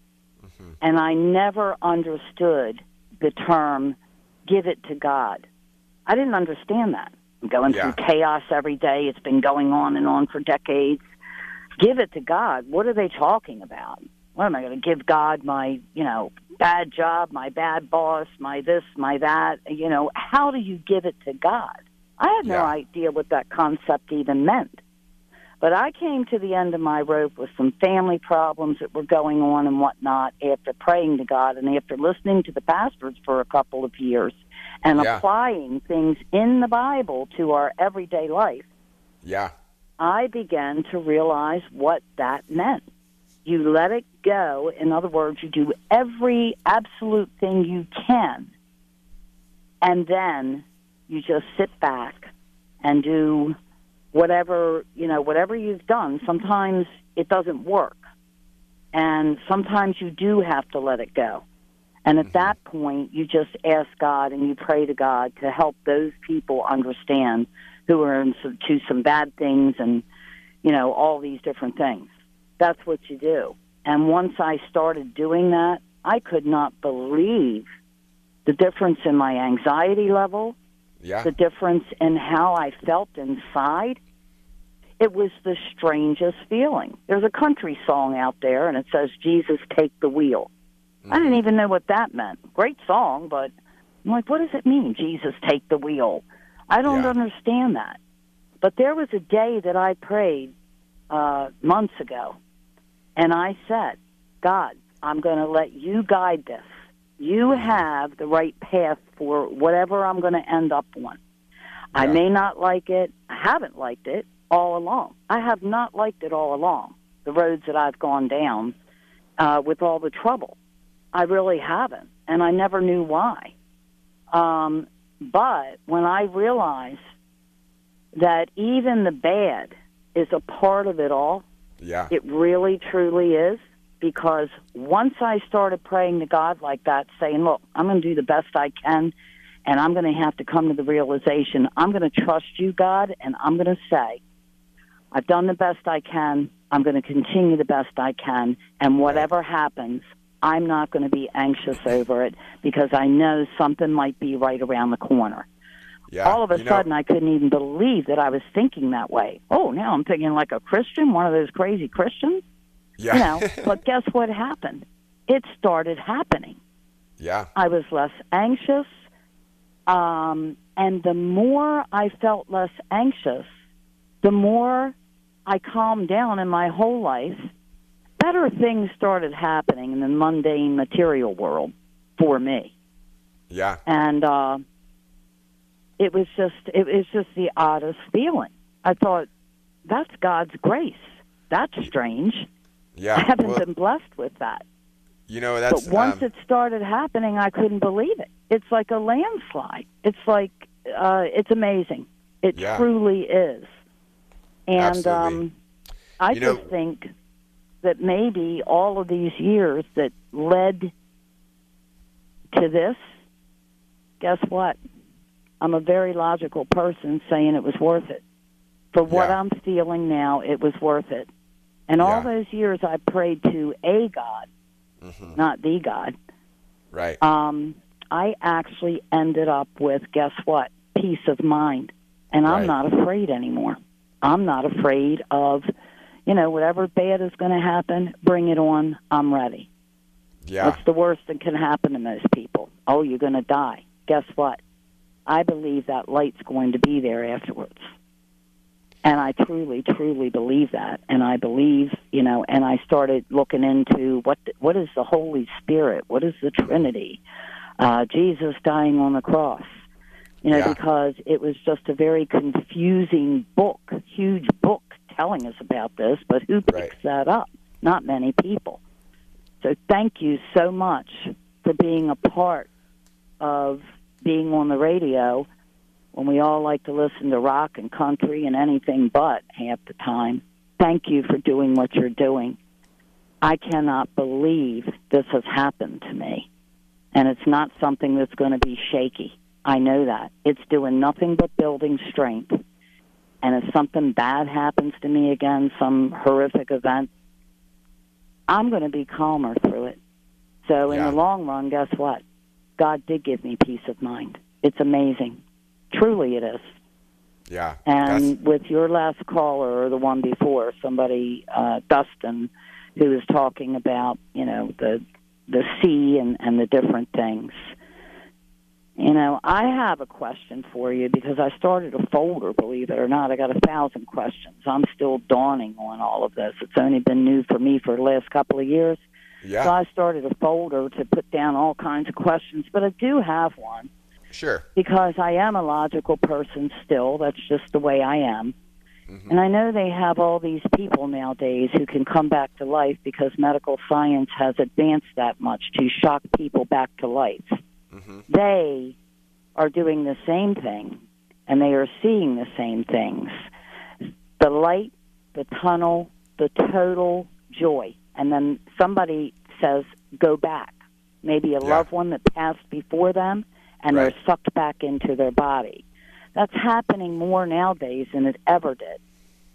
Mm-hmm. And I never understood the term give it to God. I didn't understand that. I'm going Yeah. through chaos every day. It's been going on and on for decades. Give it to God. What are they talking about? What am I going to give God my, you know, bad job, my bad boss, my this, my that? You know, how do you give it to God? I had no Yeah. idea what that concept even meant. But I came to the end of my rope with some family problems that were going on and whatnot after praying to God and after listening to the pastors for a couple of years and Yeah. applying things in the Bible to our everyday life. Yeah. I began to realize what that meant. You let it go. In other words, you do every absolute thing you can, and then you just sit back and do whatever, you know, whatever you've done. Sometimes it doesn't work, and sometimes you do have to let it go. And at mm-hmm. that point, you just ask God and you pray to God to help those people understand who are into to some bad things and, you know, all these different things. That's what you do. And once I started doing that, I could not believe the difference in my anxiety level, Yeah. the difference in how I felt inside. It was the strangest feeling. There's a country song out there, and it says, Jesus, take the wheel. I didn't even know what that meant. Great song, but I'm like, what does it mean, Jesus, take the wheel? I don't Yeah. understand that. But there was a day that I prayed uh, months ago, and I said, God, I'm going to let you guide this. You have the right path for whatever I'm going to end up on. I may not like it. I haven't liked it all along. I have not liked it all along, the roads that I've gone down uh, with all the trouble. I really haven't, and I never knew why. Um, but when I realized that even the bad is a part of it all, Yeah. it really truly is. Because once I started praying to God like that, saying, Look, I'm going to do the best I can, and I'm going to have to come to the realization I'm going to trust you, God, and I'm going to say, I've done the best I can. I'm going to continue the best I can. And whatever happens, I'm not going to be anxious over it because I know something might be right around the corner. Yeah. All of a You know- sudden, I couldn't even believe that I was thinking that way. Oh, now I'm thinking like a Christian, one of those crazy Christians. Yeah. You know, but guess what happened? It started happening. yeah. I was less anxious. Um, and the more I felt less anxious, the more I calmed down in my whole life, better things started happening in the mundane material world for me. Yeah. And uh, it was just it was just the oddest feeling. I thought, that's God's grace. That's strange. Yeah. I haven't Well, been blessed with that. you know, that's But once um, it started happening, I couldn't believe it. It's like a landslide. It's like uh, it's amazing. It Yeah. truly is. And Absolutely. um, I You know- just think that maybe all of these years that led to this, guess what? I'm a very logical person saying it was worth it. For what Yeah. I'm feeling now, it was worth it. And all Yeah. those years I prayed to a God, mhm, not the God, right. um, I actually ended up with, guess what? Peace of mind. And I'm not afraid anymore. I'm not afraid of, you know, whatever bad is going to happen, bring it on. I'm ready. yeah. What's the worst that can happen to most people? Oh, you're going to die. Guess what? I believe that light's going to be there afterwards. And I truly, truly believe that. And I believe, you know, and I started looking into what what is the Holy Spirit? What is the Trinity? Uh, Jesus dying on the cross. You know, Yeah. because it was just a very confusing book, huge book telling us about this, but who picks Right. that up? Not many people. So thank you so much for being a part of being on the radio when we all like to listen to rock and country and anything but half the time. Thank you for doing what you're doing. I cannot believe this has happened to me. And it's not something that's going to be shaky. I know that. It's doing nothing but building strength. And if something bad happens to me again, some horrific event, I'm going to be calmer through it. So in Yeah. the long run, guess what? God did give me peace of mind. It's amazing. Truly it is. Yeah. And that's- with your last caller or the one before, somebody, uh, Dustin, who was talking about, you know, the the sea and, and the different things. You know, I have a question for you because I started a folder, believe it or not. I got a thousand questions. I'm still dawning on all of this. It's only been new for me for the last couple of years. Yeah. So. I started a folder to put down all kinds of questions, but I do have one Sure. because I am a logical person still. That's just the way I am. Mm-hmm. And I know they have all these people nowadays who can come back to life because medical science has advanced that much to shock people back to life. Mm-hmm. They are doing the same thing and they are seeing the same things. The light, the tunnel, the total joy. And then somebody says, go back. Maybe a Yeah. loved one that passed before them and Right. they're sucked back into their body. That's happening more nowadays than it ever did.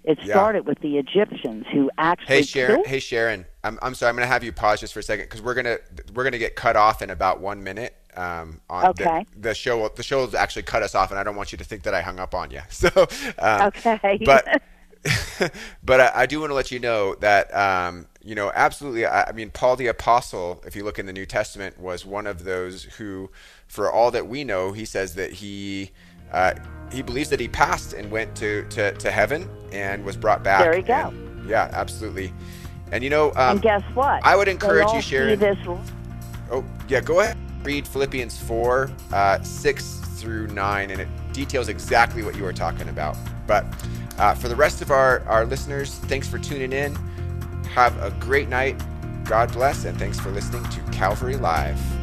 It Yeah. started with the Egyptians who actually Hey Sharon, killed hey Sharon, I'm, I'm sorry. I'm going to have you pause just for a second because we're gonna we're gonna get cut off in about one minute. Um, on Okay. the, the show, will, the show will actually cut us off, and I don't want you to think that I hung up on you. So, um, Okay. but but I, I do want to let you know that um, you know absolutely. I, I mean, Paul the apostle, if you look in the New Testament, was one of those who, for all that we know, he says that he. Uh, he believes that he passed and went to, to, to heaven and was brought back. There you go. And- yeah, absolutely. And you know, um, and guess what? I would encourage you, Sharon. This Oh, yeah, go ahead. Read Philippians 4, uh, 6 through 9, and it details exactly what you were talking about. But uh, for the rest of our, our listeners, thanks for tuning in. Have a great night. God bless, and thanks for listening to Calvary Live.